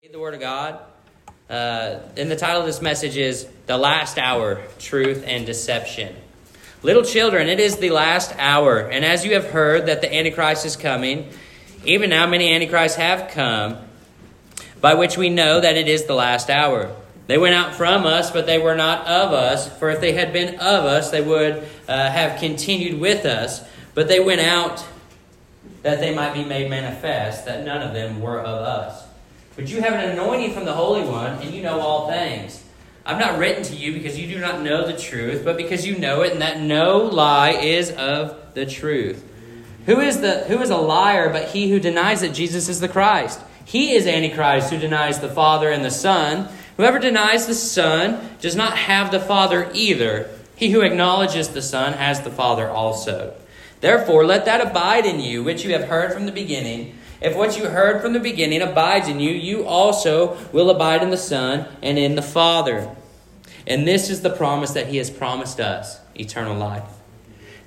The Word of God. Uh, and the title of this message is The Last Hour Truth and Deception. Little children, it is the last hour. And as you have heard that the Antichrist is coming, even now many Antichrists have come, by which we know that it is the last hour. They went out from us, but they were not of us. For if they had been of us, they would uh, have continued with us. But they went out that they might be made manifest, that none of them were of us. But you have an anointing from the Holy One, and you know all things. I've not written to you because you do not know the truth, but because you know it, and that no lie is of the truth. Who is, the, who is a liar but he who denies that Jesus is the Christ? He is Antichrist who denies the Father and the Son. Whoever denies the Son does not have the Father either. He who acknowledges the Son has the Father also. Therefore, let that abide in you which you have heard from the beginning. If what you heard from the beginning abides in you, you also will abide in the Son and in the Father. And this is the promise that He has promised us eternal life.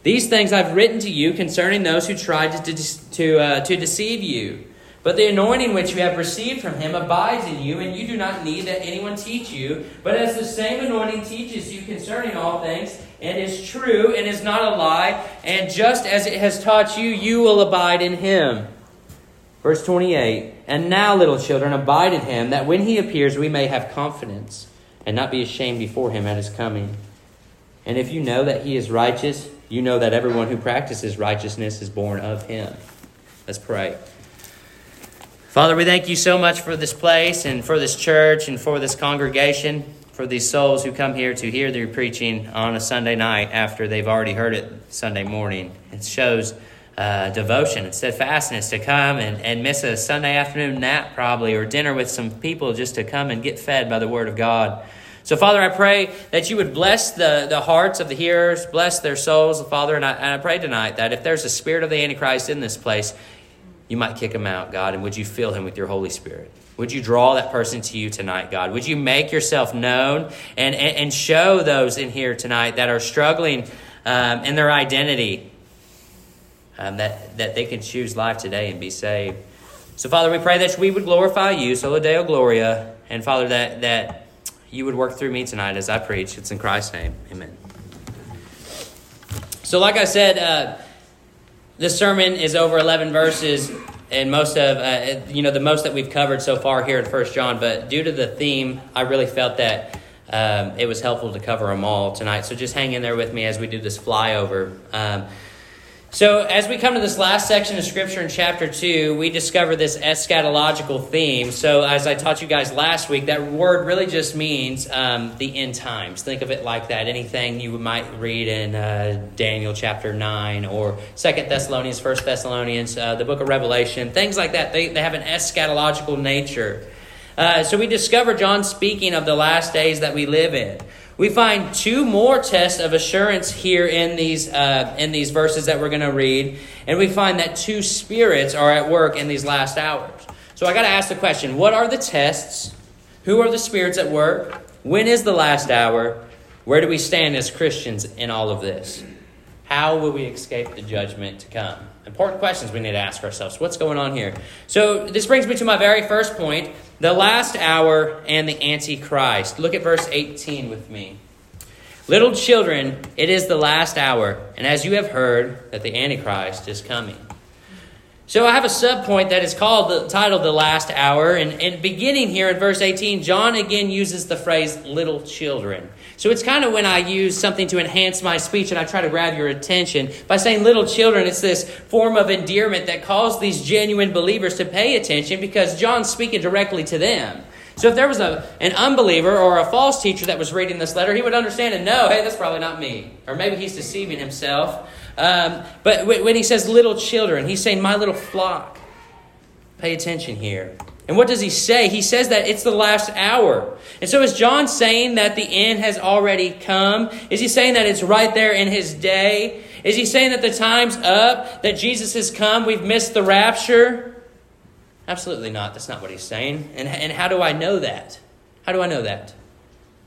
These things I've written to you concerning those who tried to, to, uh, to deceive you. But the anointing which you have received from him abides in you, and you do not need that anyone teach you. But as the same anointing teaches you concerning all things, and is true, and is not a lie, and just as it has taught you, you will abide in him. Verse 28 And now, little children, abide in him, that when he appears we may have confidence, and not be ashamed before him at his coming. And if you know that he is righteous, you know that everyone who practices righteousness is born of him. Let's pray. Father, we thank you so much for this place and for this church and for this congregation, for these souls who come here to hear your preaching on a Sunday night after they've already heard it Sunday morning. It shows uh, devotion and steadfastness to come and, and miss a Sunday afternoon nap, probably, or dinner with some people just to come and get fed by the Word of God. So, Father, I pray that you would bless the, the hearts of the hearers, bless their souls, Father. And I, and I pray tonight that if there's a spirit of the Antichrist in this place, you might kick him out, God, and would you fill him with your Holy Spirit? Would you draw that person to you tonight, God? Would you make yourself known and, and, and show those in here tonight that are struggling um, in their identity um, that, that they can choose life today and be saved? So, Father, we pray that we would glorify you, Soli Deo Gloria, and Father, that, that you would work through me tonight as I preach. It's in Christ's name. Amen. So, like I said, uh, this sermon is over 11 verses, and most of, uh, you know, the most that we've covered so far here in First John. But due to the theme, I really felt that um, it was helpful to cover them all tonight. So just hang in there with me as we do this flyover. Um, so, as we come to this last section of Scripture in chapter 2, we discover this eschatological theme. So, as I taught you guys last week, that word really just means um, the end times. Think of it like that. Anything you might read in uh, Daniel chapter 9 or Second Thessalonians, First Thessalonians, uh, the book of Revelation, things like that. They, they have an eschatological nature. Uh, so, we discover John speaking of the last days that we live in. We find two more tests of assurance here in these, uh, in these verses that we're going to read, and we find that two spirits are at work in these last hours. So I got to ask the question what are the tests? Who are the spirits at work? When is the last hour? Where do we stand as Christians in all of this? How will we escape the judgment to come? Important questions we need to ask ourselves. What's going on here? So, this brings me to my very first point the last hour and the Antichrist. Look at verse 18 with me. Little children, it is the last hour, and as you have heard, that the Antichrist is coming. So I have a subpoint that is called the titled the last hour, and, and beginning here in verse 18, John again uses the phrase little children. So it's kind of when I use something to enhance my speech and I try to grab your attention. By saying little children, it's this form of endearment that calls these genuine believers to pay attention because John's speaking directly to them. So if there was a, an unbeliever or a false teacher that was reading this letter, he would understand and know, hey, that's probably not me. Or maybe he's deceiving himself. Um, but when he says little children, he's saying, my little flock. Pay attention here. And what does he say? He says that it's the last hour. And so is John saying that the end has already come? Is he saying that it's right there in his day? Is he saying that the time's up, that Jesus has come, we've missed the rapture? Absolutely not. That's not what he's saying. And, and how do I know that? How do I know that?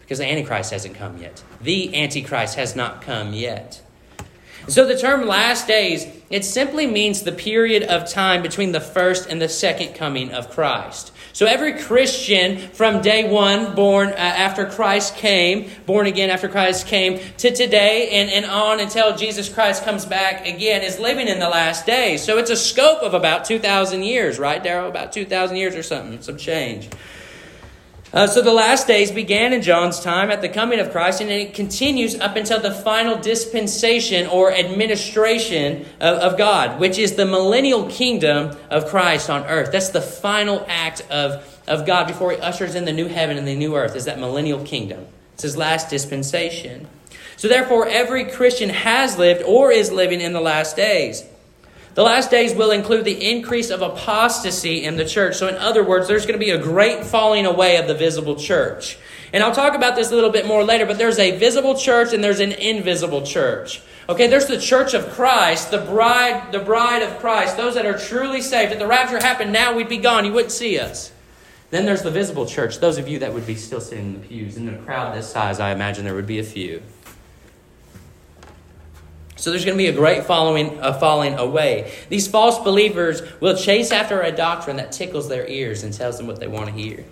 Because the Antichrist hasn't come yet. The Antichrist has not come yet. So the term last days, it simply means the period of time between the first and the second coming of Christ. So every Christian from day one, born uh, after Christ came, born again after Christ came, to today and, and on until Jesus Christ comes back again, is living in the last days. So it's a scope of about 2,000 years, right, Daryl? About 2,000 years or something, some change. Uh, so the last days began in John's time at the coming of Christ, and it continues up until the final dispensation or administration of, of, God, which is the millennial kingdom of Christ on earth. That's the final act of, of God before he ushers in the new heaven and the new earth, is that millennial kingdom. It's his last dispensation. So therefore, every Christian has lived or is living in the last days. The last days will include the increase of apostasy in the church. So, in other words, there's going to be a great falling away of the visible church. And I'll talk about this a little bit more later, but there's a visible church and there's an invisible church. Okay, there's the church of Christ, the bride, the bride of Christ, those that are truly saved. If the rapture happened now, we'd be gone. You wouldn't see us. Then there's the visible church, those of you that would be still sitting in the pews. In a crowd this size, I imagine there would be a few. So there's going to be a great following, a falling away. These false believers will chase after a doctrine that tickles their ears and tells them what they want to hear.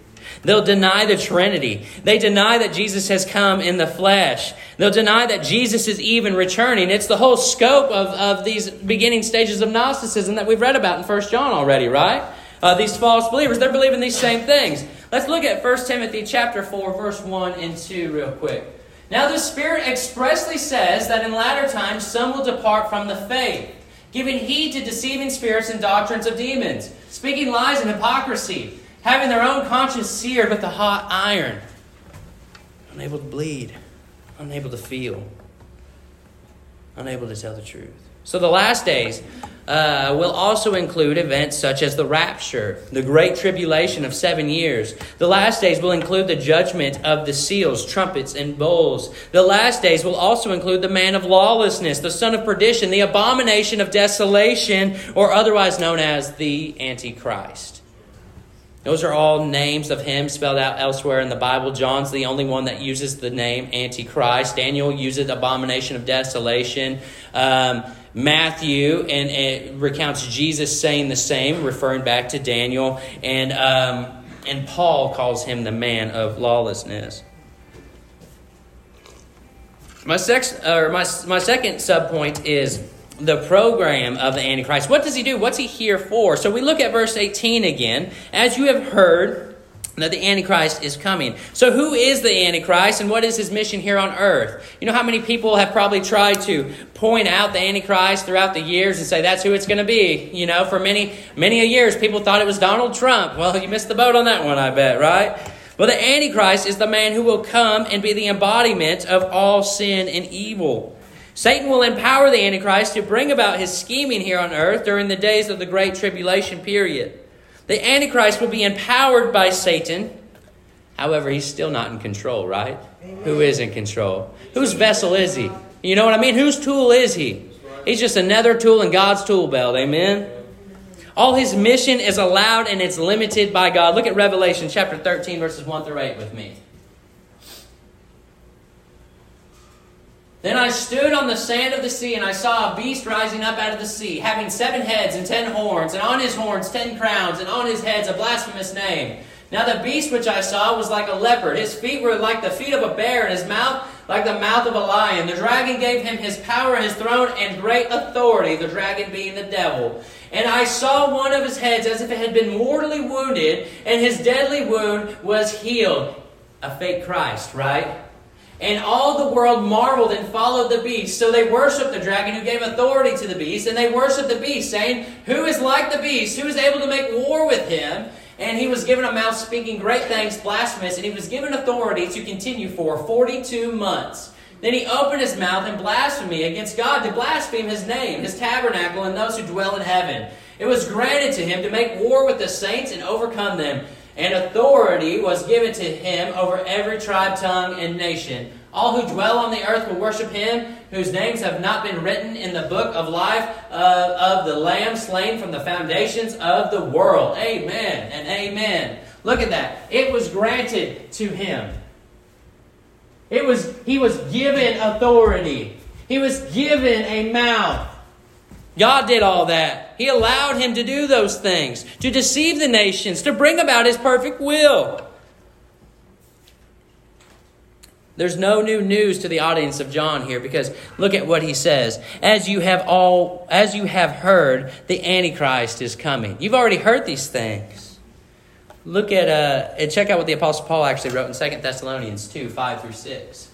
They'll deny the Trinity. They deny that Jesus has come in the flesh. They'll deny that Jesus is even returning. It's the whole scope of, of these beginning stages of Gnosticism that we've read about in 1 John already, right? Uh, these false believers, they're believing these same things. Let's look at 1 Timothy chapter 4, verse 1 and 2 real quick. Now the Spirit expressly says that in latter times some will depart from the faith, giving heed to deceiving spirits and doctrines of demons, speaking lies and hypocrisy, having their own conscience seared with the hot iron, unable to bleed, unable to feel, unable to tell the truth. So the last days uh, will also include events such as the rapture, the great tribulation of seven years. The last days will include the judgment of the seals, trumpets, and bowls. The last days will also include the man of lawlessness, the son of perdition, the abomination of desolation, or otherwise known as the Antichrist. Those are all names of him spelled out elsewhere in the Bible. John's the only one that uses the name Antichrist. Daniel uses abomination of desolation. Um, Matthew and it recounts Jesus saying the same, referring back to Daniel, and um, and Paul calls him the man of lawlessness. My sex, or my my second subpoint is the program of the Antichrist. What does he do? What's he here for? So we look at verse 18 again. As you have heard that the Antichrist is coming. So, who is the Antichrist and what is his mission here on earth? You know how many people have probably tried to point out the Antichrist throughout the years and say that's who it's going to be? You know, for many, many years, people thought it was Donald Trump. Well, you missed the boat on that one, I bet, right? Well, the Antichrist is the man who will come and be the embodiment of all sin and evil. Satan will empower the Antichrist to bring about his scheming here on earth during the days of the Great Tribulation period. The Antichrist will be empowered by Satan. However, he's still not in control, right? Amen. Who is in control? Whose vessel is he? You know what I mean? Whose tool is he? He's just another tool in God's tool belt. Amen? All his mission is allowed and it's limited by God. Look at Revelation chapter 13, verses 1 through 8 with me. Then I stood on the sand of the sea, and I saw a beast rising up out of the sea, having seven heads and ten horns, and on his horns ten crowns, and on his heads a blasphemous name. Now the beast which I saw was like a leopard. His feet were like the feet of a bear, and his mouth like the mouth of a lion. The dragon gave him his power, his throne, and great authority, the dragon being the devil. And I saw one of his heads as if it had been mortally wounded, and his deadly wound was healed. A fake Christ, right? And all the world marveled and followed the beast. So they worshiped the dragon who gave authority to the beast. And they worshiped the beast, saying, Who is like the beast? Who is able to make war with him? And he was given a mouth speaking great things, blasphemous. And he was given authority to continue for 42 months. Then he opened his mouth in blasphemy against God to blaspheme his name, his tabernacle, and those who dwell in heaven. It was granted to him to make war with the saints and overcome them and authority was given to him over every tribe, tongue, and nation. All who dwell on the earth will worship him, whose names have not been written in the book of life uh, of the Lamb slain from the foundations of the world. Amen and amen. Look at that. It was granted to him. It was he was given authority. He was given a mouth. God did all that. He allowed him to do those things, to deceive the nations, to bring about his perfect will. There's no new news to the audience of John here because look at what he says. As you have all as you have heard, the antichrist is coming. You've already heard these things. Look at uh and check out what the apostle Paul actually wrote in 2 Thessalonians 2, 5 through 6.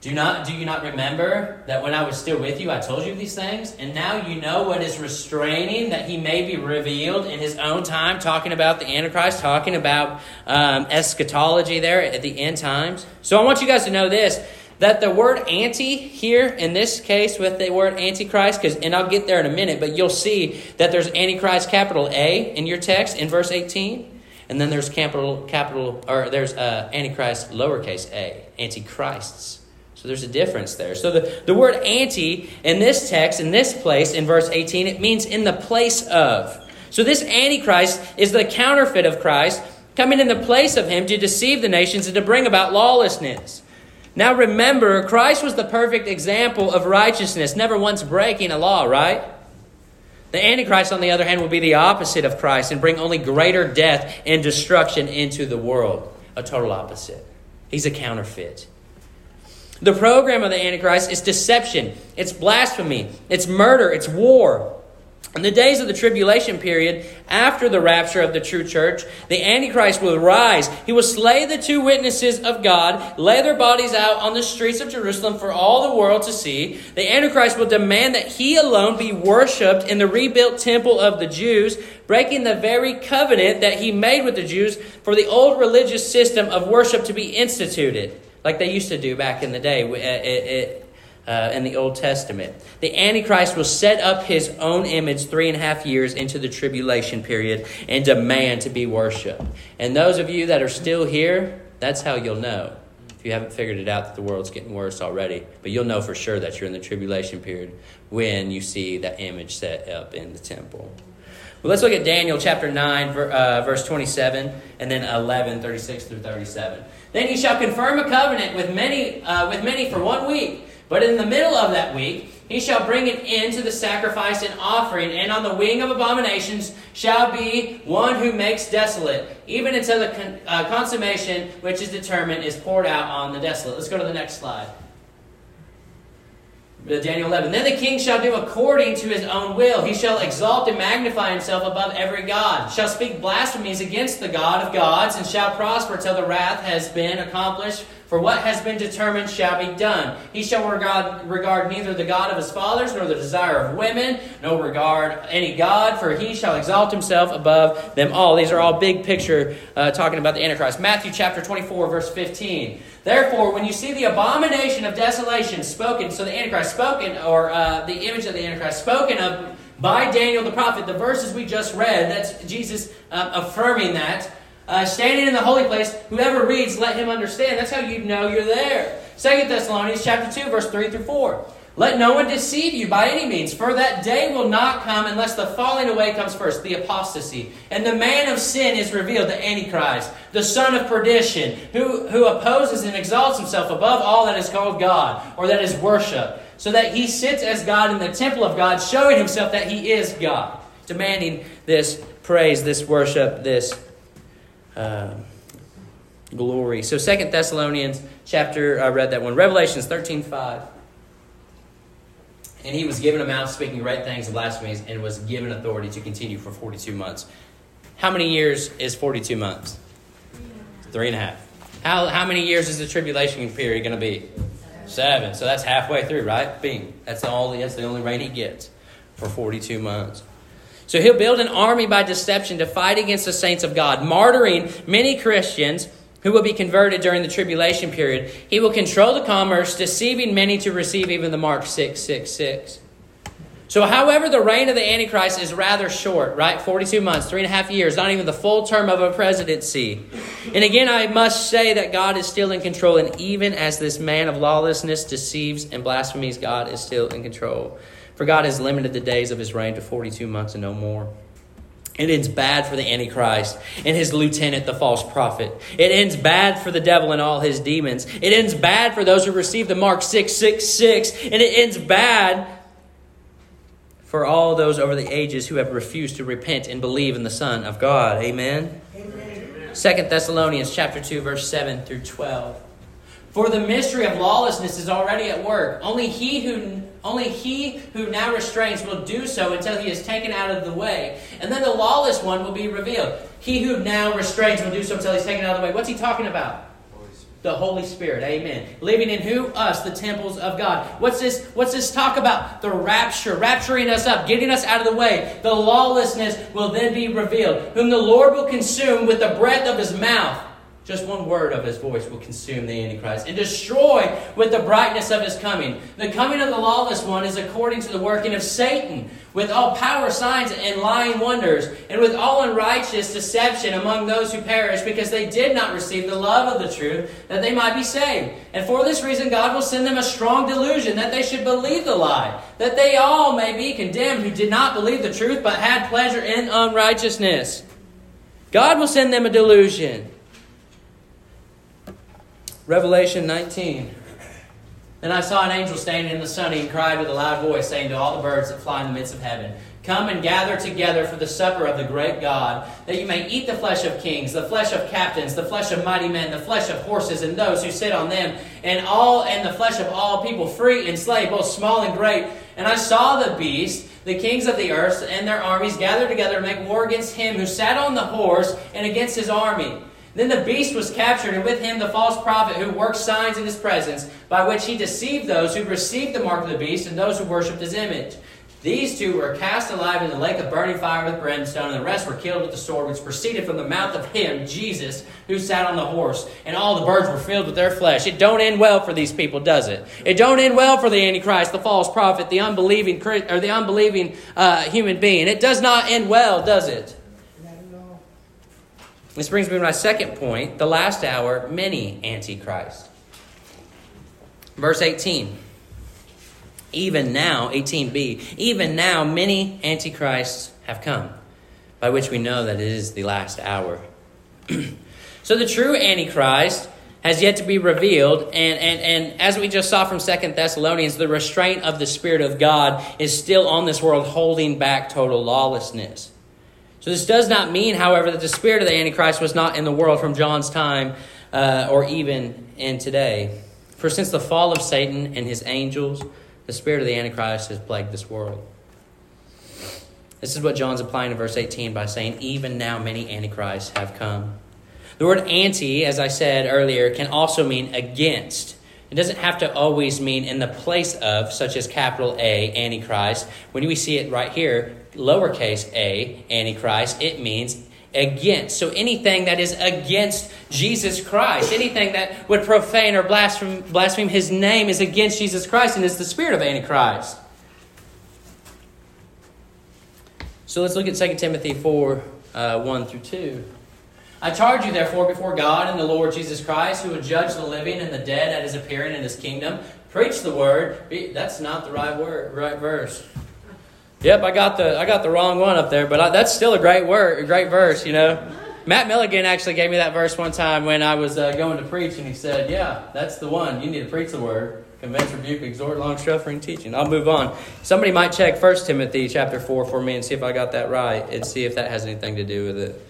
Do not do you not remember that when I was still with you I told you these things? And now you know what is restraining that he may be revealed in his own time, talking about the Antichrist, talking about um, eschatology there at the end times. So I want you guys to know this that the word anti here in this case with the word antichrist because and i'll get there in a minute but you'll see that there's antichrist capital a in your text in verse 18 and then there's capital capital or there's uh, antichrist lowercase a antichrists so there's a difference there. So the, the word anti in this text, in this place, in verse 18, it means in the place of. So this antichrist is the counterfeit of Christ, coming in the place of him to deceive the nations and to bring about lawlessness. Now remember, Christ was the perfect example of righteousness, never once breaking a law, right? The Antichrist, on the other hand, will be the opposite of Christ and bring only greater death and destruction into the world. A total opposite. He's a counterfeit. The program of the Antichrist is deception, it's blasphemy, it's murder, it's war. In the days of the tribulation period, after the rapture of the true church, the Antichrist will rise. He will slay the two witnesses of God, lay their bodies out on the streets of Jerusalem for all the world to see. The Antichrist will demand that he alone be worshipped in the rebuilt temple of the Jews, breaking the very covenant that he made with the Jews for the old religious system of worship to be instituted like they used to do back in the day uh, uh, in the Old Testament. The Antichrist will set up his own image three and a half years into the tribulation period and demand to be worshiped. And those of you that are still here, that's how you'll know. If you haven't figured it out that the world's getting worse already, but you'll know for sure that you're in the tribulation period when you see that image set up in the temple. Well, let's look at Daniel chapter 9, uh, verse 27, and then 11, 36 through 37. Then he shall confirm a covenant with many, uh, with many for one week. But in the middle of that week, he shall bring an end to the sacrifice and offering, and on the wing of abominations shall be one who makes desolate, even until the con- uh, consummation which is determined is poured out on the desolate. Let's go to the next slide. Daniel 11. Then the king shall do according to his own will. He shall exalt and magnify himself above every God, shall speak blasphemies against the God of gods, and shall prosper till the wrath has been accomplished. For what has been determined shall be done. He shall regard, regard neither the God of his fathers, nor the desire of women, nor regard any God, for he shall exalt himself above them all. These are all big picture uh, talking about the Antichrist. Matthew chapter 24, verse 15. Therefore, when you see the abomination of desolation spoken, so the Antichrist spoken, or uh, the image of the Antichrist spoken of by Daniel the prophet, the verses we just read, that's Jesus um, affirming that. Uh, standing in the holy place, whoever reads, let him understand. That's how you know you're there. Second Thessalonians chapter 2, verse 3 through 4. Let no one deceive you by any means, for that day will not come unless the falling away comes first, the apostasy. And the man of sin is revealed, the Antichrist, the son of perdition, who, who opposes and exalts himself above all that is called God, or that is worship, so that he sits as God in the temple of God, showing himself that he is God, demanding this praise, this worship, this uh, glory. So Second Thessalonians chapter, I read that one. Revelations 13 5. And he was given a mouth speaking great things and blasphemies and was given authority to continue for 42 months. How many years is 42 months? Three and a half. How, how many years is the tribulation period going to be? Seven. So that's halfway through, right? Bing. That's, all, that's the only reign he gets for 42 months. So he'll build an army by deception to fight against the saints of God, martyring many Christians who will be converted during the tribulation period. He will control the commerce, deceiving many to receive even the mark 666. So, however, the reign of the Antichrist is rather short, right? 42 months, three and a half years, not even the full term of a presidency. And again, I must say that God is still in control, and even as this man of lawlessness deceives and blasphemies, God is still in control. For God has limited the days of his reign to 42 months and no more. It ends bad for the Antichrist and his lieutenant, the false prophet. It ends bad for the devil and all his demons. It ends bad for those who receive the mark 666. And it ends bad for all those over the ages who have refused to repent and believe in the Son of God. Amen. Second Thessalonians chapter 2 verse 7 through 12. For the mystery of lawlessness is already at work. Only he who only he who now restrains will do so until he is taken out of the way. And then the lawless one will be revealed. He who now restrains will do so until he's taken out of the way. What's he talking about? the Holy Spirit. Amen. Living in who? Us, the temples of God. What's this? What's this talk about? The rapture, rapturing us up, getting us out of the way. The lawlessness will then be revealed, whom the Lord will consume with the breath of his mouth. Just one word of his voice will consume the Antichrist and destroy with the brightness of his coming. The coming of the lawless one is according to the working of Satan, with all power, signs, and lying wonders, and with all unrighteous deception among those who perish, because they did not receive the love of the truth, that they might be saved. And for this reason, God will send them a strong delusion, that they should believe the lie, that they all may be condemned who did not believe the truth, but had pleasure in unrighteousness. God will send them a delusion Revelation 19. Then I saw an angel standing in the sun and cried with a loud voice, saying to all the birds that fly in the midst of heaven, Come and gather together for the supper of the great God, that you may eat the flesh of kings, the flesh of captains, the flesh of mighty men, the flesh of horses and those who sit on them, and all and the flesh of all people, free and slave, both small and great. And I saw the beast, the kings of the earth, and their armies gathered together to make war against him who sat on the horse and against his army. Then the beast was captured, and with him the false prophet who worked signs in his presence, by which he deceived those who received the mark of the beast and those who worshipped his image. These two were cast alive in the lake of burning fire with brimstone, and the rest were killed with the sword which proceeded from the mouth of him, Jesus, who sat on the horse. And all the birds were filled with their flesh. It don't end well for these people, does it? It don't end well for the Antichrist, the false prophet, the unbelieving or the unbelieving uh, human being. It does not end well, does it? This brings me to my second point the last hour, many antichrists. Verse 18. Even now, 18b, even now many antichrists have come, by which we know that it is the last hour. so the true antichrist has yet to be revealed, and, and, and as we just saw from Second Thessalonians, the restraint of the Spirit of God is still on this world, holding back total lawlessness. So, this does not mean, however, that the spirit of the Antichrist was not in the world from John's time uh, or even in today. For since the fall of Satan and his angels, the spirit of the Antichrist has plagued this world. This is what John's applying to verse 18 by saying, Even now many antichrists have come. The word anti, as I said earlier, can also mean against. It doesn't have to always mean in the place of, such as capital A, Antichrist. When we see it right here, lowercase a, Antichrist, it means against. So anything that is against Jesus Christ, anything that would profane or blaspheme, blaspheme his name is against Jesus Christ and is the spirit of Antichrist. So let's look at 2 Timothy 4 uh, 1 through 2. I charge you, therefore, before God and the Lord Jesus Christ, who will judge the living and the dead at his appearing in his kingdom, preach the word. That's not the right word, right verse. Yep, I got the I got the wrong one up there, but I, that's still a great word, a great verse, you know. Matt Milligan actually gave me that verse one time when I was uh, going to preach, and he said, "Yeah, that's the one. You need to preach the word, convince, rebuke, exhort, long suffering, teaching." I'll move on. Somebody might check First Timothy chapter four for me and see if I got that right, and see if that has anything to do with it.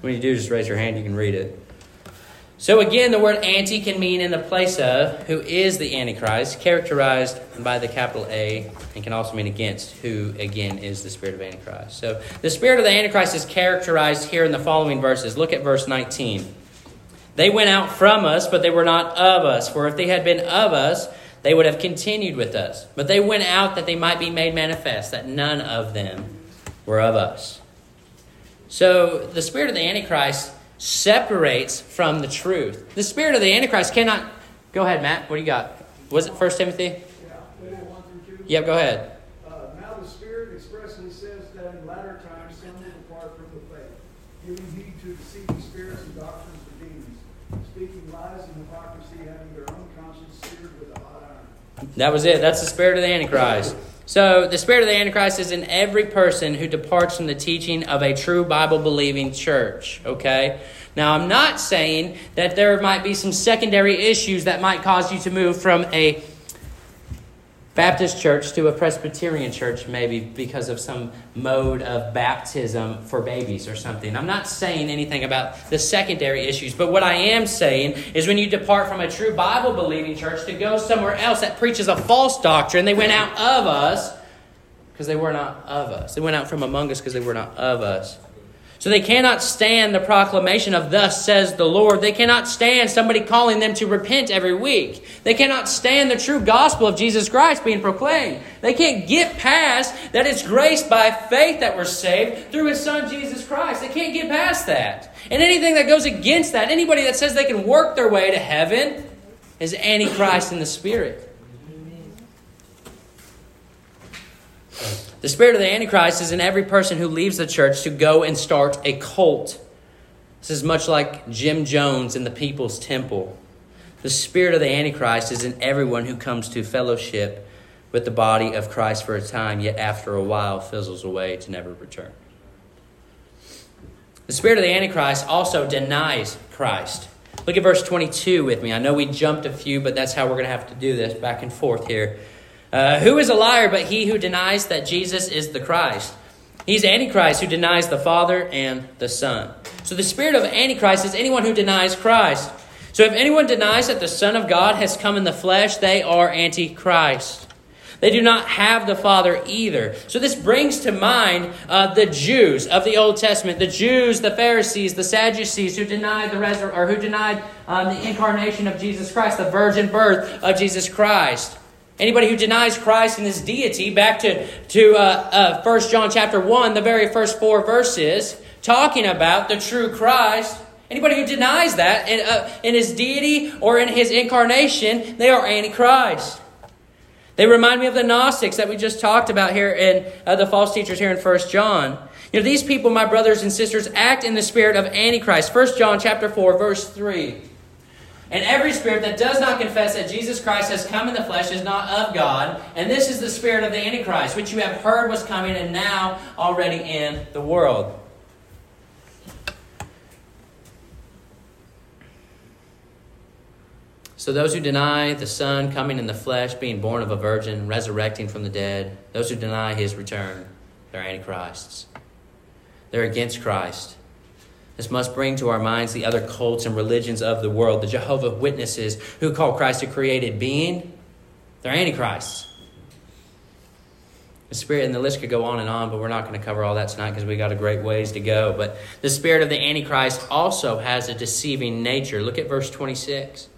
When you do, just raise your hand. You can read it. So again, the word anti can mean in the place of, who is the Antichrist, characterized by the capital A, and can also mean against, who again is the spirit of Antichrist. So the spirit of the Antichrist is characterized here in the following verses. Look at verse 19. They went out from us, but they were not of us. For if they had been of us, they would have continued with us. But they went out that they might be made manifest, that none of them were of us. So the spirit of the Antichrist separates from the truth. The spirit of the Antichrist cannot. Go ahead, Matt. What do you got? Was it First Timothy? Yeah, Yep, go ahead. Uh, now the Spirit expressly says that in latter times some will depart from the faith, giving heed to deceiving spirits and doctrines of demons, speaking lies and hypocrisy, having their own conscience seared with a hot iron. That was it. That's the spirit of the Antichrist. So, the spirit of the Antichrist is in every person who departs from the teaching of a true Bible believing church, okay? Now, I'm not saying that there might be some secondary issues that might cause you to move from a Baptist church to a Presbyterian church, maybe because of some mode of baptism for babies or something. I'm not saying anything about the secondary issues, but what I am saying is when you depart from a true Bible believing church to go somewhere else that preaches a false doctrine, they went out of us because they were not of us. They went out from among us because they were not of us. So they cannot stand the proclamation of thus says the Lord. They cannot stand somebody calling them to repent every week. They cannot stand the true gospel of Jesus Christ being proclaimed. They can't get past that it's grace by faith that we're saved through his son Jesus Christ. They can't get past that. And anything that goes against that, anybody that says they can work their way to heaven is antichrist in the spirit. The spirit of the Antichrist is in every person who leaves the church to go and start a cult. This is much like Jim Jones in the People's Temple. The spirit of the Antichrist is in everyone who comes to fellowship with the body of Christ for a time, yet after a while fizzles away to never return. The spirit of the Antichrist also denies Christ. Look at verse 22 with me. I know we jumped a few, but that's how we're going to have to do this back and forth here. Uh, who is a liar but he who denies that Jesus is the Christ? He's Antichrist who denies the Father and the Son. So the spirit of Antichrist is anyone who denies Christ. So if anyone denies that the Son of God has come in the flesh, they are Antichrist. They do not have the Father either. So this brings to mind uh, the Jews of the Old Testament, the Jews, the Pharisees, the Sadducees who denied the resur- or who denied um, the incarnation of Jesus Christ, the virgin birth of Jesus Christ. Anybody who denies Christ and his deity, back to, to uh, uh, 1 John chapter 1, the very first four verses, talking about the true Christ. Anybody who denies that in, uh, in his deity or in his incarnation, they are antichrist. They remind me of the Gnostics that we just talked about here in uh, the false teachers here in 1 John. You know, these people, my brothers and sisters, act in the spirit of Antichrist. 1 John chapter 4, verse 3. And every spirit that does not confess that Jesus Christ has come in the flesh is not of God. And this is the spirit of the Antichrist, which you have heard was coming and now already in the world. So, those who deny the Son coming in the flesh, being born of a virgin, resurrecting from the dead, those who deny his return, they're antichrists. They're against Christ. This must bring to our minds the other cults and religions of the world, the Jehovah Witnesses who call Christ a created being. They're antichrists. The spirit and the list could go on and on, but we're not going to cover all that tonight because we got a great ways to go. But the spirit of the Antichrist also has a deceiving nature. Look at verse 26.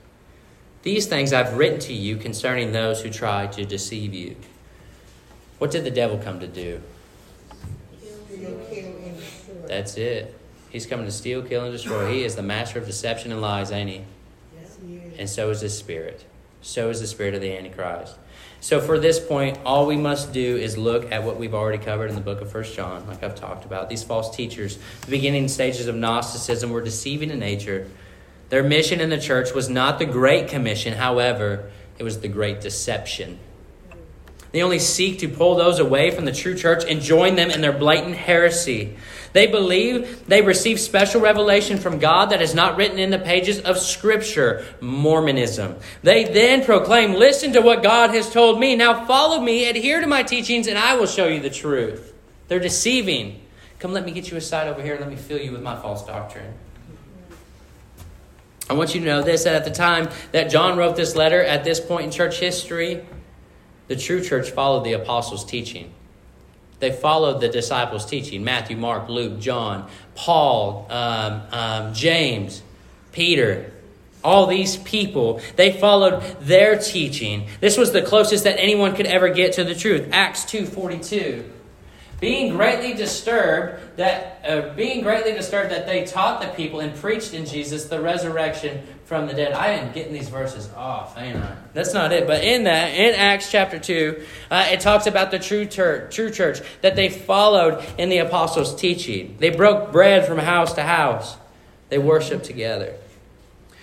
These things I've written to you concerning those who try to deceive you. What did the devil come to do? That's it. He's coming to steal, kill, and destroy. He is the master of deception and lies, ain't he? Yes, he is. And so is his spirit. So is the spirit of the Antichrist. So for this point, all we must do is look at what we've already covered in the book of First John, like I've talked about. These false teachers, the beginning stages of Gnosticism, were deceiving in nature. Their mission in the church was not the Great Commission, however, it was the Great Deception. They only seek to pull those away from the true church and join them in their blatant heresy. They believe they receive special revelation from God that is not written in the pages of Scripture, Mormonism. They then proclaim, Listen to what God has told me. Now follow me, adhere to my teachings, and I will show you the truth. They're deceiving. Come, let me get you aside over here. Let me fill you with my false doctrine. I want you to know this that at the time that John wrote this letter, at this point in church history, the true church followed the apostles' teaching. They followed the disciples' teaching Matthew, Mark, Luke, John, Paul, um, um, James, Peter. All these people, they followed their teaching. This was the closest that anyone could ever get to the truth. Acts 2.42 being greatly disturbed that uh, being greatly disturbed that they taught the people and preached in Jesus the resurrection from the dead. I am getting these verses off, ain't I? That's not it. But in that, in Acts chapter two, uh, it talks about the true church, true church that they followed in the apostles' teaching. They broke bread from house to house. They worshiped together.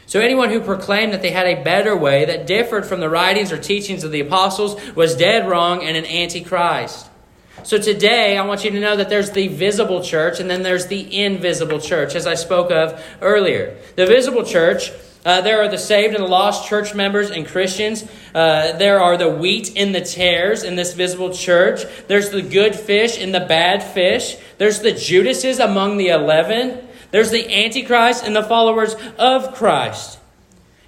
So anyone who proclaimed that they had a better way that differed from the writings or teachings of the apostles was dead wrong and an antichrist. So today, I want you to know that there's the visible church and then there's the invisible church, as I spoke of earlier. The visible church Uh, there are the saved and the lost church members and Christians. Uh, there are the wheat and the tares in this visible church. There's the good fish and the bad fish. There's the Judases among the eleven. There's the Antichrist and the followers of Christ.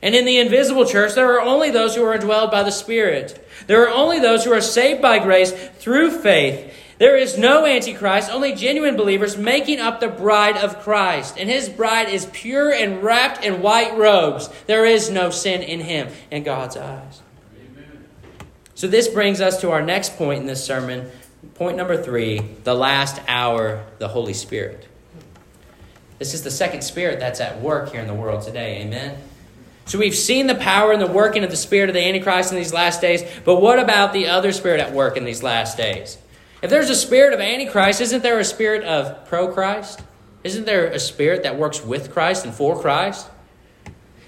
And in the invisible church, there are only those who are indwelled by the Spirit. There are only those who are saved by grace through faith. There is no Antichrist, only genuine believers making up the bride of Christ. And his bride is pure and wrapped in white robes. There is no sin in him in God's eyes. Amen. So, this brings us to our next point in this sermon. Point number three the last hour, the Holy Spirit. This is the second spirit that's at work here in the world today. Amen. So we've seen the power and the working of the spirit of the Antichrist in these last days, but what about the other spirit at work in these last days? If there's a spirit of Antichrist, isn't there a spirit of pro Christ? Isn't there a spirit that works with Christ and for Christ?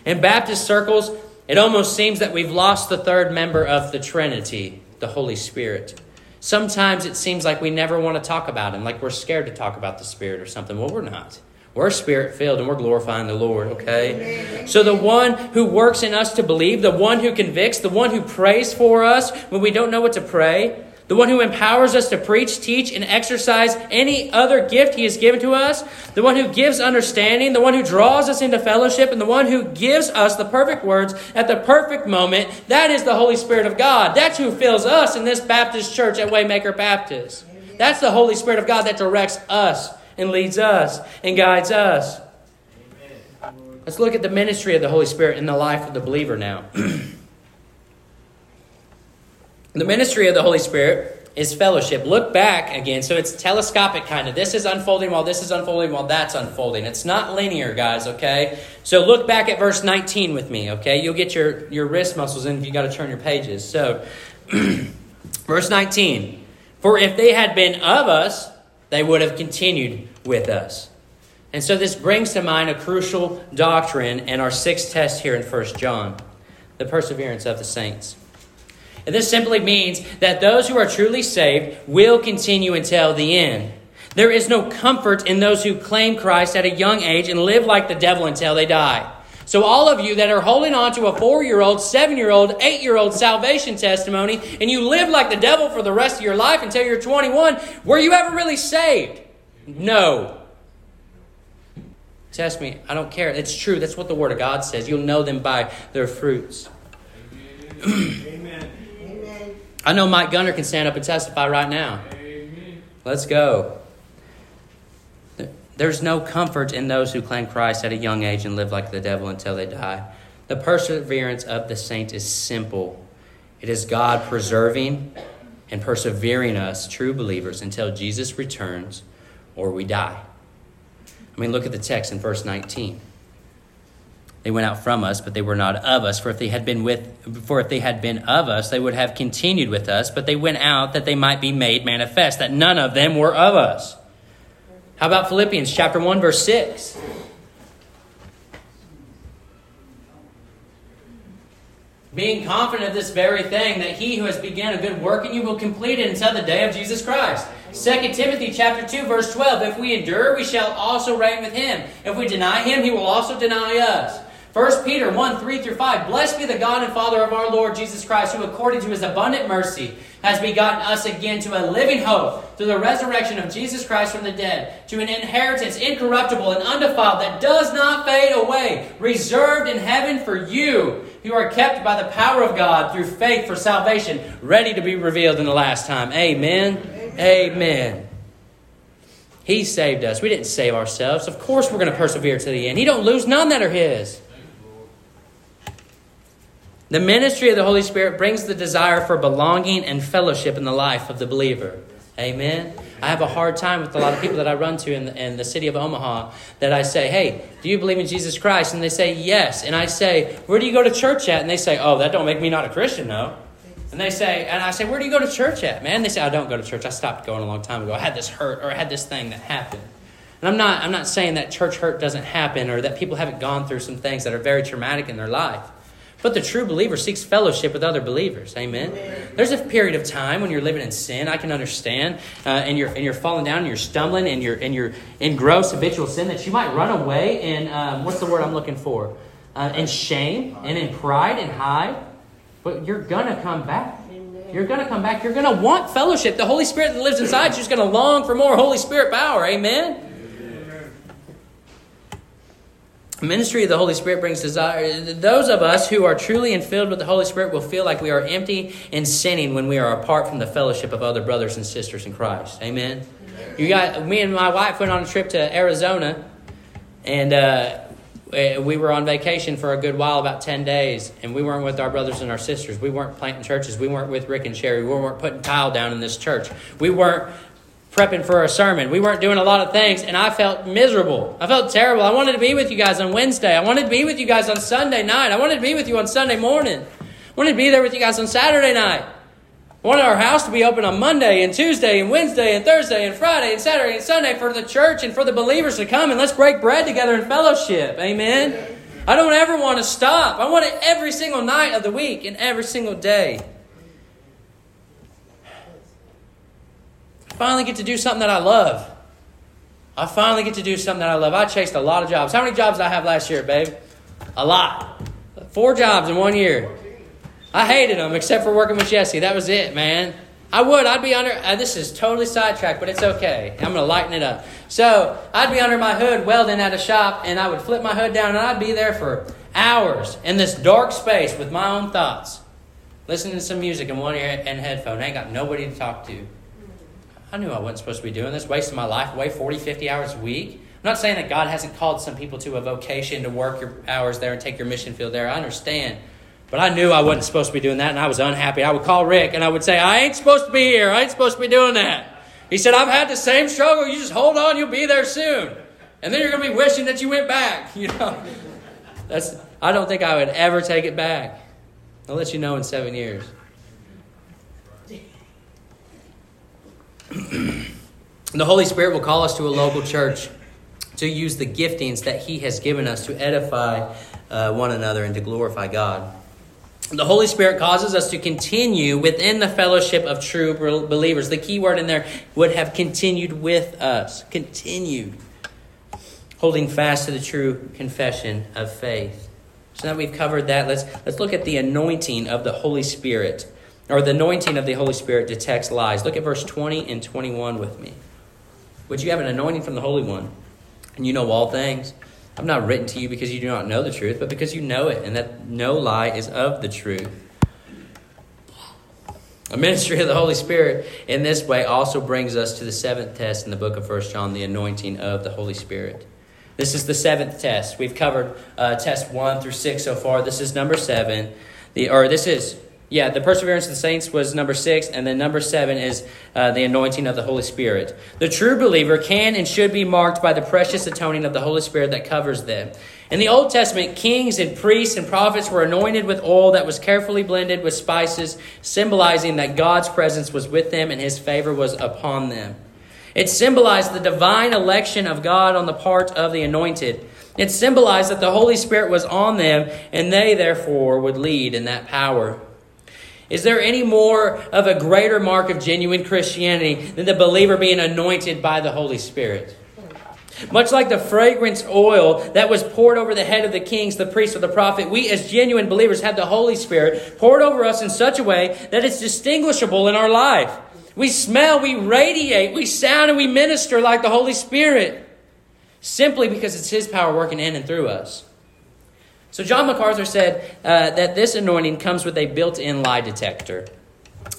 In Baptist circles, it almost seems that we've lost the third member of the Trinity, the Holy Spirit. Sometimes it seems like we never want to talk about him, like we're scared to talk about the Spirit or something. Well, we're not. We're spirit filled and we're glorifying the Lord, okay? So, the one who works in us to believe, the one who convicts, the one who prays for us when we don't know what to pray, the one who empowers us to preach, teach, and exercise any other gift he has given to us, the one who gives understanding, the one who draws us into fellowship, and the one who gives us the perfect words at the perfect moment, that is the Holy Spirit of God. That's who fills us in this Baptist church at Waymaker Baptist. That's the Holy Spirit of God that directs us and leads us and guides us. Let's look at the ministry of the Holy Spirit in the life of the believer now. the ministry of the Holy Spirit is fellowship. Look back again. So it's telescopic kind of. This is unfolding while this is unfolding while that's unfolding. It's not linear, guys, okay? So look back at verse 19 with me, okay? You'll get your, your wrist muscles in if you got to turn your pages. So, verse 19. For if they had been of us, they would have continued with us. And so this brings to mind a crucial doctrine in our sixth test here in 1 John the perseverance of the saints. And this simply means that those who are truly saved will continue until the end. There is no comfort in those who claim Christ at a young age and live like the devil until they die. So, all of you that are holding on to a four year old, seven year old, eight year old salvation testimony, and you live like the devil for the rest of your life until you're 21, were you ever really saved? No. Test me. I don't care. It's true. That's what the Word of God says. You'll know them by their fruits. Amen. I know Mike Gunner can stand up and testify right now. Amen. Let's go. There's no comfort in those who claim Christ at a young age and live like the devil until they die. The perseverance of the saint is simple. It is God preserving and persevering us, true believers, until Jesus returns or we die. I mean, look at the text in verse 19. They went out from us, but they were not of us. For if they had been with, for if they had been of us, they would have continued with us. But they went out that they might be made manifest, that none of them were of us. How about Philippians chapter 1 verse 6? Being confident of this very thing, that he who has begun a good work in you will complete it until the day of Jesus Christ. 2 Timothy chapter 2 verse 12 If we endure we shall also reign with him if we deny him he will also deny us 1 Peter 1 3 through 5 Blessed be the God and Father of our Lord Jesus Christ who according to his abundant mercy has begotten us again to a living hope through the resurrection of Jesus Christ from the dead, to an inheritance incorruptible and undefiled that does not fade away, reserved in heaven for you, who are kept by the power of God through faith for salvation, ready to be revealed in the last time. Amen. Amen. Amen. He saved us. We didn't save ourselves. Of course we're going to persevere to the end. He don't lose none that are his. The ministry of the Holy Spirit brings the desire for belonging and fellowship in the life of the believer. Amen. I have a hard time with a lot of people that I run to in the, in the city of Omaha that I say, Hey, do you believe in Jesus Christ? And they say, Yes. And I say, Where do you go to church at? And they say, Oh, that don't make me not a Christian, no. And they say, and I say, Where do you go to church at, man? They say, I don't go to church. I stopped going a long time ago. I had this hurt or I had this thing that happened. And I'm not, I'm not saying that church hurt doesn't happen or that people haven't gone through some things that are very traumatic in their life. But the true believer seeks fellowship with other believers. Amen. Amen. There's a period of time when you're living in sin. I can understand, uh, and you're and you're falling down, and you're stumbling, and you're and you're in gross habitual sin that you might run away and um, what's the word I'm looking for? uh, in shame and in pride and hide. But you're going to come back. You're going to come back. You're going to want fellowship. The Holy Spirit that lives inside you is going to long for more Holy Spirit power. Amen? Ministry of the Holy Spirit brings desire. Those of us who are truly and filled with the Holy Spirit will feel like we are empty and sinning when we are apart from the fellowship of other brothers and sisters in Christ. Amen. You got me and my wife went on a trip to Arizona, and uh, we were on vacation for a good while, about ten days, and we weren't with our brothers and our sisters. We weren't planting churches. We weren't with Rick and Sherry. We weren't putting tile down in this church. We weren't prepping for a sermon. We weren't doing a lot of things, and I felt miserable. I felt terrible. I wanted to be with you guys on Wednesday. I wanted to be with you guys on Sunday night. I wanted to be with you on Sunday morning. I wanted to be there with you guys on Saturday night. I wanted our house to be open on Monday and Tuesday and Wednesday and Thursday and Friday and Saturday and Sunday for the church and for the believers to come and let's break bread together in fellowship. Amen. I don't ever want to stop. I want it every single night of the week and every single day. Finally get to do something that I love. I finally get to do something that I love. I chased a lot of jobs. How many jobs did I have last year, babe? A lot. Four jobs in one year. I hated them except for working with Jesse. That was it, man. I would. I'd be under. Uh, this is totally sidetracked, but it's okay. I'm going to lighten it up. So I'd be under my hood welding at a shop, and I would flip my hood down, and I'd be there for hours in this dark space with my own thoughts, listening to some music in one ear and headphone. I ain't got nobody to talk to. I knew I wasn't supposed to be doing this, wasting my life away 40, 50 hours a week. I'm not saying that God hasn't called some people to a vocation to work your hours there and take your mission field there. I understand. But I knew I wasn't supposed to be doing that, and I was unhappy. I would call Rick and I would say, I ain't supposed to be here. I ain't supposed to be doing that. He said, I've had the same struggle. You just hold on, you'll be there soon. And then you're going to be wishing that you went back. You know, that's, I don't think I would ever take it back. I'll let you know in seven years. the Holy Spirit will call us to a local church to use the giftings that He has given us to edify uh, one another and to glorify God. The Holy Spirit causes us to continue within the fellowship of true believers. The key word in there would have continued with us. Continued. Holding fast to the true confession of faith. So now we've covered that. Let's, let's look at the anointing of the Holy Spirit or the anointing of the Holy Spirit detects lies. Look at verse 20 and 21 with me. Would you have an anointing from the Holy One, and you know all things? I've not written to you because you do not know the truth, but because you know it, and that no lie is of the truth. A ministry of the Holy Spirit in this way also brings us to the seventh test in the book of First John, the anointing of the Holy Spirit. This is the seventh test. We've covered uh, test one through six so far. This is number seven. The, or this is yeah, the perseverance of the saints was number six, and then number seven is uh, the anointing of the Holy Spirit. The true believer can and should be marked by the precious atoning of the Holy Spirit that covers them. In the Old Testament, kings and priests and prophets were anointed with oil that was carefully blended with spices, symbolizing that God's presence was with them and his favor was upon them. It symbolized the divine election of God on the part of the anointed. It symbolized that the Holy Spirit was on them, and they therefore would lead in that power. Is there any more of a greater mark of genuine Christianity than the believer being anointed by the Holy Spirit? Much like the fragrance oil that was poured over the head of the kings, the priest, or the prophet, we as genuine believers have the Holy Spirit poured over us in such a way that it's distinguishable in our life. We smell, we radiate, we sound, and we minister like the Holy Spirit simply because it's His power working in and through us. So, John MacArthur said uh, that this anointing comes with a built in lie detector.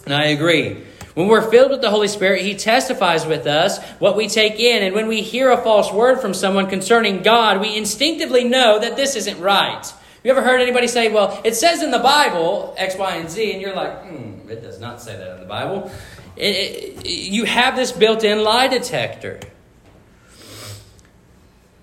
And I agree. When we're filled with the Holy Spirit, He testifies with us what we take in. And when we hear a false word from someone concerning God, we instinctively know that this isn't right. You ever heard anybody say, well, it says in the Bible X, Y, and Z, and you're like, hmm, it does not say that in the Bible. It, it, you have this built in lie detector.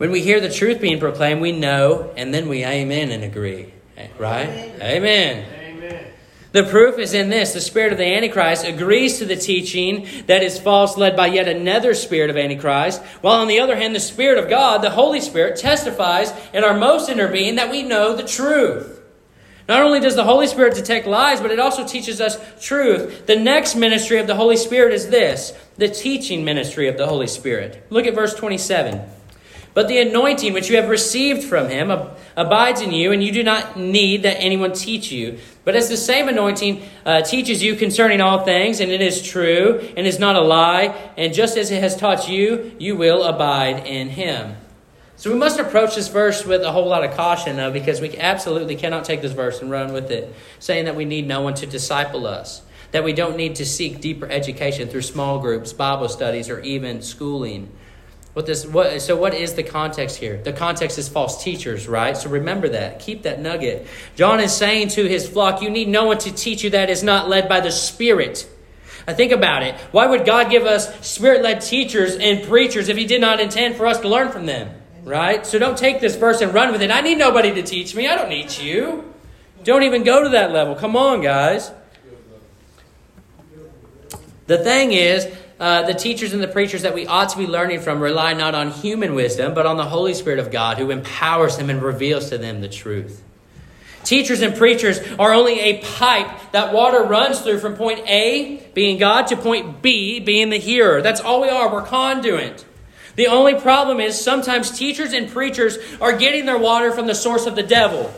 When we hear the truth being proclaimed, we know, and then we amen and agree. Right? Amen. amen. The proof is in this the spirit of the Antichrist agrees to the teaching that is false, led by yet another spirit of Antichrist, while on the other hand, the Spirit of God, the Holy Spirit, testifies in our most inner being that we know the truth. Not only does the Holy Spirit detect lies, but it also teaches us truth. The next ministry of the Holy Spirit is this the teaching ministry of the Holy Spirit. Look at verse 27. But the anointing which you have received from him ab- abides in you, and you do not need that anyone teach you. But as the same anointing uh, teaches you concerning all things, and it is true, and is not a lie, and just as it has taught you, you will abide in him. So we must approach this verse with a whole lot of caution, though, because we absolutely cannot take this verse and run with it, saying that we need no one to disciple us, that we don't need to seek deeper education through small groups, Bible studies, or even schooling. What this what so what is the context here? The context is false teachers, right? So remember that. Keep that nugget. John is saying to his flock, you need no one to teach you that is not led by the Spirit. I think about it. Why would God give us spirit-led teachers and preachers if he did not intend for us to learn from them? Right? So don't take this verse and run with it. I need nobody to teach me. I don't need you. Don't even go to that level. Come on, guys. The thing is, uh, the teachers and the preachers that we ought to be learning from rely not on human wisdom, but on the Holy Spirit of God who empowers them and reveals to them the truth. Teachers and preachers are only a pipe that water runs through from point A, being God, to point B, being the hearer. That's all we are. We're conduit. The only problem is sometimes teachers and preachers are getting their water from the source of the devil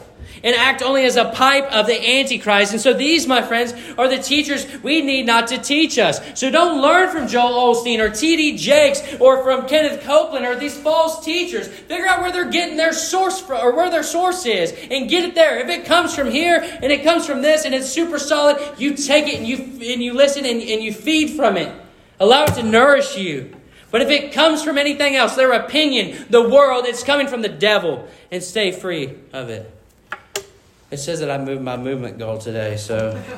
and act only as a pipe of the Antichrist. And so these, my friends, are the teachers we need not to teach us. So don't learn from Joel Osteen or T.D. Jakes or from Kenneth Copeland or these false teachers. Figure out where they're getting their source from or where their source is and get it there. If it comes from here and it comes from this and it's super solid, you take it and you, and you listen and, and you feed from it. Allow it to nourish you. But if it comes from anything else, their opinion, the world, it's coming from the devil, and stay free of it. It says that I moved my movement goal today, so.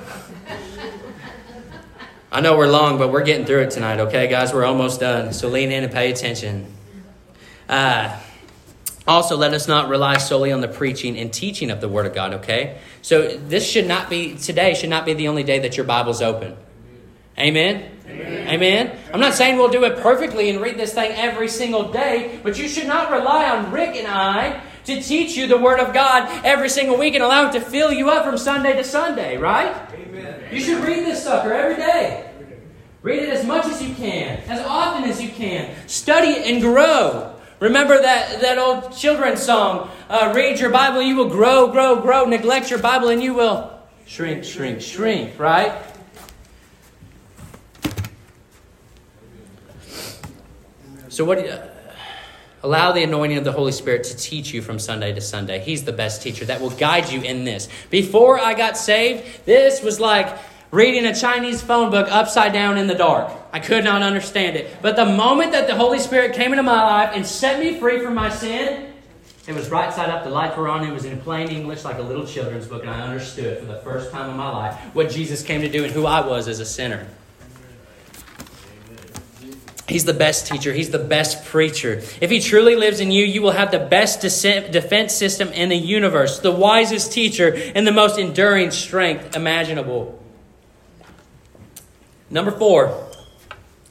I know we're long, but we're getting through it tonight, okay, guys? We're almost done, so lean in and pay attention. Uh, also, let us not rely solely on the preaching and teaching of the Word of God, okay? So, this should not be, today should not be the only day that your Bible's open. Amen? Amen? Amen? I'm not saying we'll do it perfectly and read this thing every single day, but you should not rely on Rick and I to teach you the Word of God every single week and allow it to fill you up from Sunday to Sunday, right? Amen. You should read this sucker every day. Read it as much as you can, as often as you can. Study it and grow. Remember that, that old children's song uh, Read your Bible, you will grow, grow, grow. Neglect your Bible, and you will shrink, shrink, shrink, right? So, what do you. Allow the anointing of the Holy Spirit to teach you from Sunday to Sunday. He's the best teacher that will guide you in this. Before I got saved, this was like reading a Chinese phone book upside down in the dark. I could not understand it. But the moment that the Holy Spirit came into my life and set me free from my sin, it was right side up. The lights were on. It was in plain English, like a little children's book, and I understood for the first time in my life what Jesus came to do and who I was as a sinner. He's the best teacher. He's the best preacher. If he truly lives in you, you will have the best defense system in the universe, the wisest teacher, and the most enduring strength imaginable. Number four,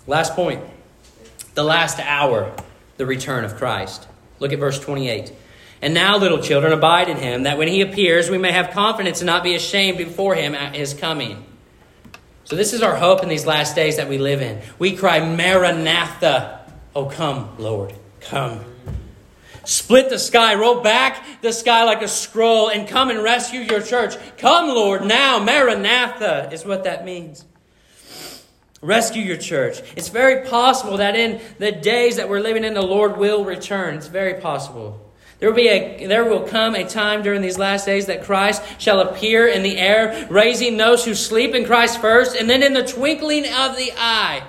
last point. The last hour, the return of Christ. Look at verse 28. And now, little children, abide in him, that when he appears, we may have confidence and not be ashamed before him at his coming. So, this is our hope in these last days that we live in. We cry, Maranatha. Oh, come, Lord, come. Split the sky, roll back the sky like a scroll, and come and rescue your church. Come, Lord, now. Maranatha is what that means. Rescue your church. It's very possible that in the days that we're living in, the Lord will return. It's very possible. There will, be a, there will come a time during these last days that Christ shall appear in the air, raising those who sleep in Christ first, and then in the twinkling of the eye,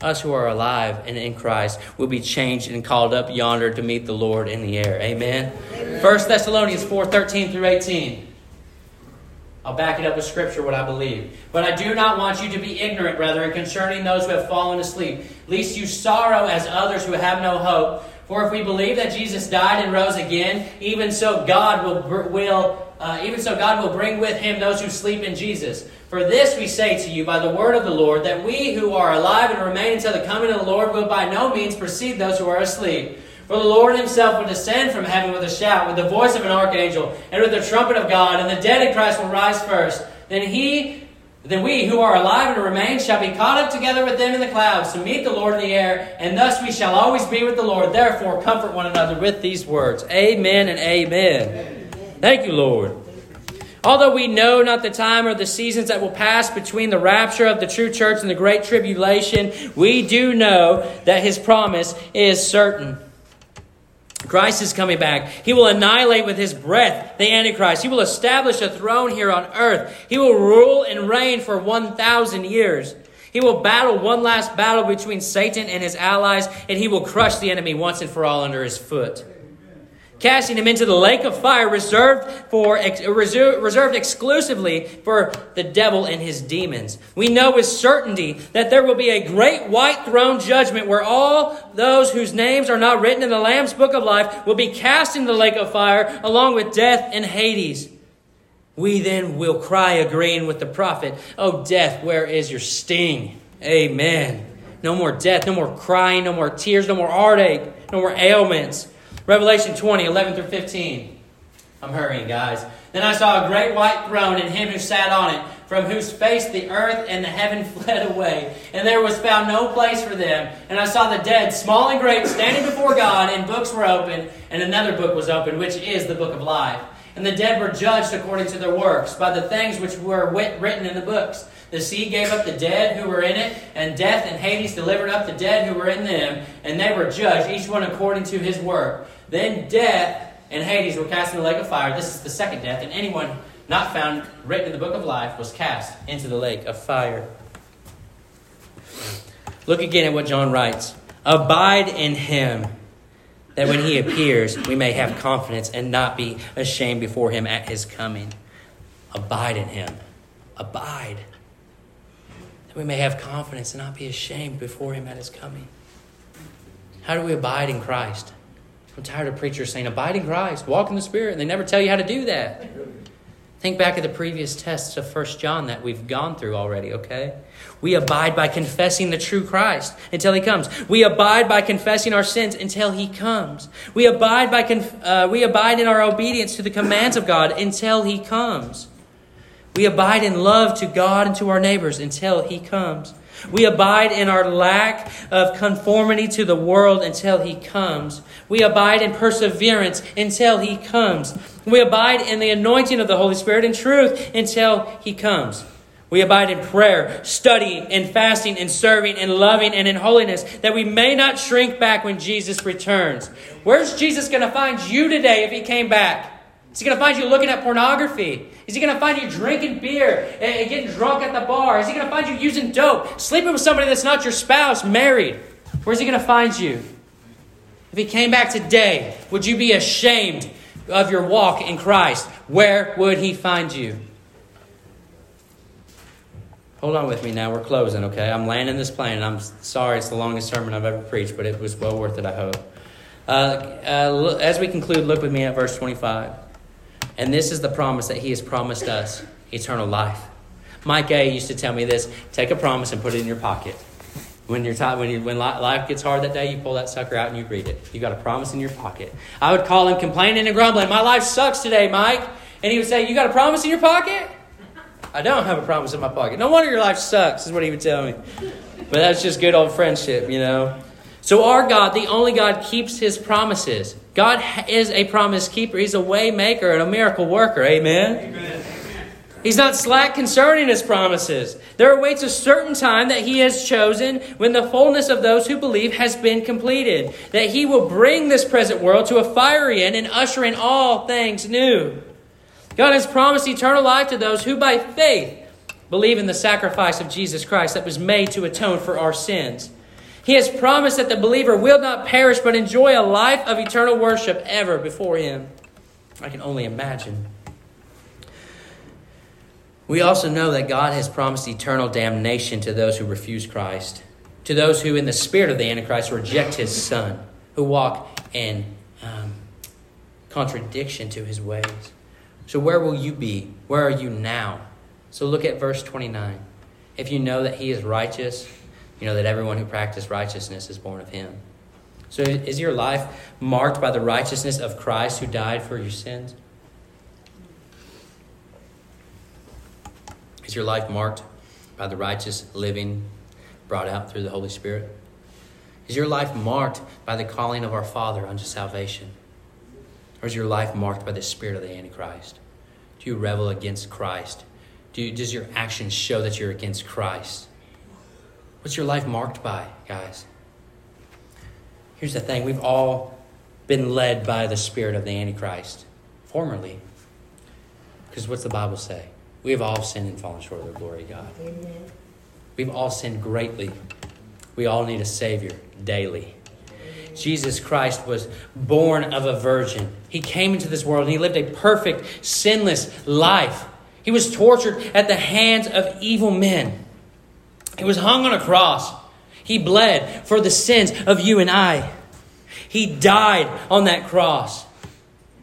us who are alive and in Christ will be changed and called up yonder to meet the Lord in the air. Amen. Amen. 1 Thessalonians 4 13 through 18. I'll back it up with Scripture, what I believe. But I do not want you to be ignorant, brethren, concerning those who have fallen asleep, lest you sorrow as others who have no hope. For if we believe that Jesus died and rose again, even so God will, will uh, even so God will bring with him those who sleep in Jesus. For this we say to you by the word of the Lord, that we who are alive and remain until the coming of the Lord will by no means precede those who are asleep. For the Lord himself will descend from heaven with a shout, with the voice of an archangel, and with the trumpet of God, and the dead in Christ will rise first. Then he Then we who are alive and remain shall be caught up together with them in the clouds to meet the Lord in the air, and thus we shall always be with the Lord. Therefore, comfort one another with these words. Amen and amen. amen. Thank you, Lord. Although we know not the time or the seasons that will pass between the rapture of the true church and the great tribulation, we do know that his promise is certain. Christ is coming back. He will annihilate with his breath the Antichrist. He will establish a throne here on earth. He will rule and reign for 1,000 years. He will battle one last battle between Satan and his allies, and he will crush the enemy once and for all under his foot casting him into the lake of fire reserved for reserved exclusively for the devil and his demons. We know with certainty that there will be a great white throne judgment where all those whose names are not written in the Lamb's book of life will be cast into the lake of fire along with death and Hades. We then will cry agreeing with the prophet, "Oh death, where is your sting?" Amen. No more death, no more crying, no more tears, no more heartache, no more ailments. Revelation 20, 11 through 15. I'm hurrying, guys. Then I saw a great white throne and him who sat on it, from whose face the earth and the heaven fled away. And there was found no place for them. And I saw the dead, small and great, standing before God, and books were opened, and another book was opened, which is the book of life. And the dead were judged according to their works, by the things which were written in the books. The sea gave up the dead who were in it, and death and Hades delivered up the dead who were in them, and they were judged, each one according to his work. Then death and Hades were cast in the lake of fire. This is the second death, and anyone not found written in the book of life was cast into the lake of fire. Look again at what John writes Abide in him, that when he appears, we may have confidence and not be ashamed before him at his coming. Abide in him. Abide. We may have confidence and not be ashamed before him at his coming. How do we abide in Christ? I'm tired of preachers saying, abide in Christ, walk in the Spirit, and they never tell you how to do that. Think back at the previous tests of First John that we've gone through already, okay? We abide by confessing the true Christ until he comes. We abide by confessing our sins until he comes. We abide, by conf- uh, we abide in our obedience to the commands of God until he comes. We abide in love to God and to our neighbors until he comes. We abide in our lack of conformity to the world until He comes. We abide in perseverance until He comes. We abide in the anointing of the Holy Spirit in truth until He comes. We abide in prayer, study, and fasting, and serving, and loving, and in holiness, that we may not shrink back when Jesus returns. Where's Jesus going to find you today if He came back? Is he going to find you looking at pornography? Is he going to find you drinking beer and getting drunk at the bar? Is he going to find you using dope, sleeping with somebody that's not your spouse, married? Where's he going to find you? If he came back today, would you be ashamed of your walk in Christ? Where would he find you? Hold on with me now. We're closing, okay? I'm landing this plane, I'm sorry it's the longest sermon I've ever preached, but it was well worth it, I hope. Uh, uh, as we conclude, look with me at verse 25. And this is the promise that He has promised us eternal life. Mike A used to tell me this take a promise and put it in your pocket. When, you're t- when, you, when life gets hard that day, you pull that sucker out and you read it. You got a promise in your pocket. I would call him complaining and grumbling. My life sucks today, Mike. And he would say, You got a promise in your pocket? I don't have a promise in my pocket. No wonder your life sucks, is what he would tell me. But that's just good old friendship, you know. So, our God, the only God, keeps his promises. God is a promise keeper. He's a way maker and a miracle worker. Amen? Amen. He's not slack concerning his promises. There awaits a certain time that he has chosen when the fullness of those who believe has been completed, that he will bring this present world to a fiery end and usher in all things new. God has promised eternal life to those who by faith believe in the sacrifice of Jesus Christ that was made to atone for our sins. He has promised that the believer will not perish but enjoy a life of eternal worship ever before Him. I can only imagine. We also know that God has promised eternal damnation to those who refuse Christ, to those who, in the spirit of the Antichrist, reject His Son, who walk in um, contradiction to His ways. So, where will you be? Where are you now? So, look at verse 29. If you know that He is righteous, you know that everyone who practices righteousness is born of him. So is your life marked by the righteousness of Christ who died for your sins? Is your life marked by the righteous living brought out through the Holy Spirit? Is your life marked by the calling of our Father unto salvation? Or is your life marked by the spirit of the Antichrist? Do you revel against Christ? Do you, does your actions show that you're against Christ? What's your life marked by, guys? Here's the thing we've all been led by the spirit of the Antichrist formerly. Because what's the Bible say? We have all sinned and fallen short of the glory of God. Amen. We've all sinned greatly. We all need a Savior daily. Jesus Christ was born of a virgin. He came into this world and he lived a perfect, sinless life. He was tortured at the hands of evil men. He was hung on a cross. He bled for the sins of you and I. He died on that cross.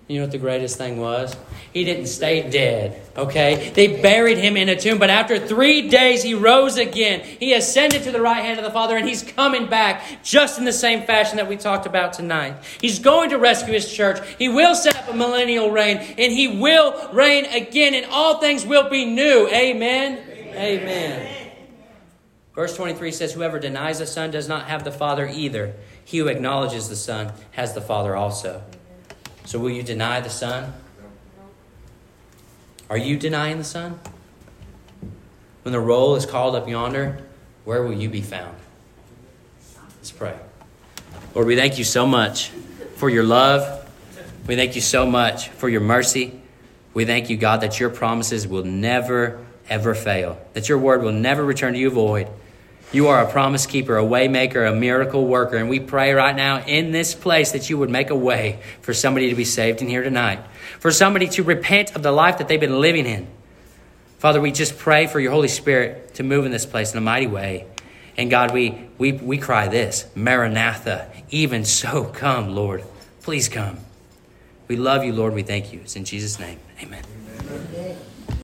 You know what the greatest thing was? He didn't stay dead, okay? They buried him in a tomb, but after three days, he rose again. He ascended to the right hand of the Father, and he's coming back just in the same fashion that we talked about tonight. He's going to rescue his church. He will set up a millennial reign, and he will reign again, and all things will be new. Amen. Amen. Amen. Verse 23 says, Whoever denies the Son does not have the Father either. He who acknowledges the Son has the Father also. So will you deny the Son? Are you denying the Son? When the roll is called up yonder, where will you be found? Let's pray. Lord, we thank you so much for your love. We thank you so much for your mercy. We thank you, God, that your promises will never, ever fail, that your word will never return to you void. You are a promise keeper, a way maker, a miracle worker. And we pray right now in this place that you would make a way for somebody to be saved in here tonight, for somebody to repent of the life that they've been living in. Father, we just pray for your Holy Spirit to move in this place in a mighty way. And God, we, we, we cry this Maranatha, even so come, Lord. Please come. We love you, Lord. We thank you. It's in Jesus' name. Amen. Amen.